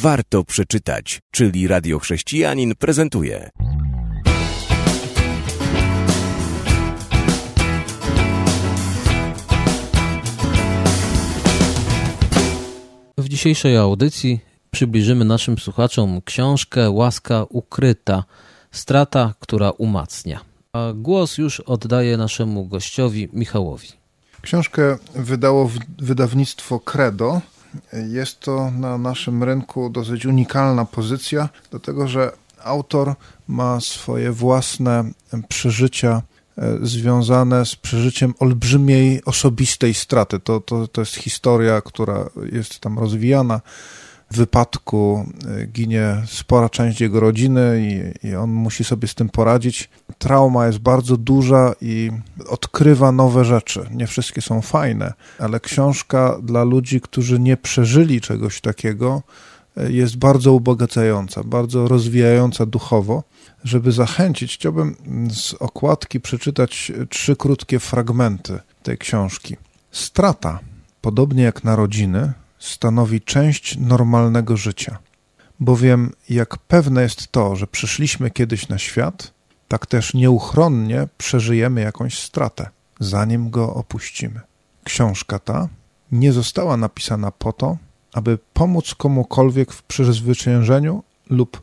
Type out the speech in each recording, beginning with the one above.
warto przeczytać, czyli Radio Chrześcijanin prezentuje. W dzisiejszej audycji przybliżymy naszym słuchaczom książkę Łaska Ukryta Strata, która umacnia. A głos już oddaję naszemu gościowi Michałowi. Książkę wydało wydawnictwo Credo. Jest to na naszym rynku dosyć unikalna pozycja, dlatego że autor ma swoje własne przeżycia e, związane z przeżyciem olbrzymiej osobistej straty. To, to, to jest historia, która jest tam rozwijana wypadku y, ginie spora część jego rodziny i, i, on musi sobie z tym poradzić. Trauma jest bardzo duża i odkrywa nowe rzeczy. Nie wszystkie są fajne, ale książka dla ludzi, którzy nie przeżyli czegoś takiego, y, jest bardzo ubogacająca, bardzo rozwijająca duchowo. Żeby zachęcić, chciałbym z okładki przeczytać trzy krótkie fragmenty tej książki. Strata, podobnie jak narodziny, stanowi część normalnego życia. Bowiem, jak pewne jest to, że przyszliśmy kiedyś na świat, tak też nieuchronnie przeżyjemy jakąś stratę, zanim go opuścimy. Książka ta nie została napisana po to, aby pomóc komukolwiek w przezwyciężeniu lub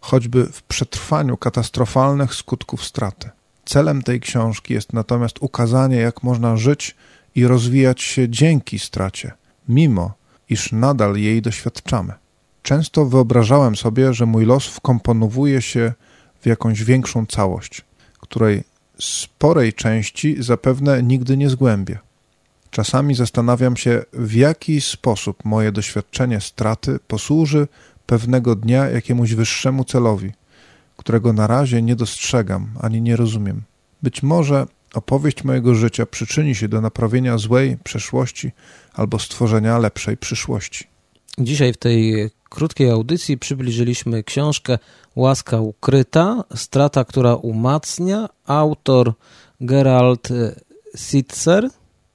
choćby w przetrwaniu katastrofalnych skutków straty. Celem tej książki jest natomiast ukazanie, jak można żyć i rozwijać się dzięki stracie, mimo iż nadal jej doświadczamy. Często wyobrażałem sobie, że mój los wkomponowuje się w jakąś większą całość, której sporej części zapewne nigdy nie zgłębię. Czasami zastanawiam się, w jaki sposób moje doświadczenie straty posłuży pewnego dnia jakiemuś wyższemu celowi, którego na razie nie dostrzegam ani nie rozumiem. Być może Opowieść mojego życia przyczyni się do naprawienia złej przeszłości albo stworzenia lepszej przyszłości. Dzisiaj w tej krótkiej audycji przybliżyliśmy książkę Łaska Ukryta, Strata, która umacnia, autor Gerald Sitzer,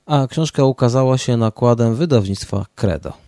a książka ukazała się nakładem wydawnictwa Credo.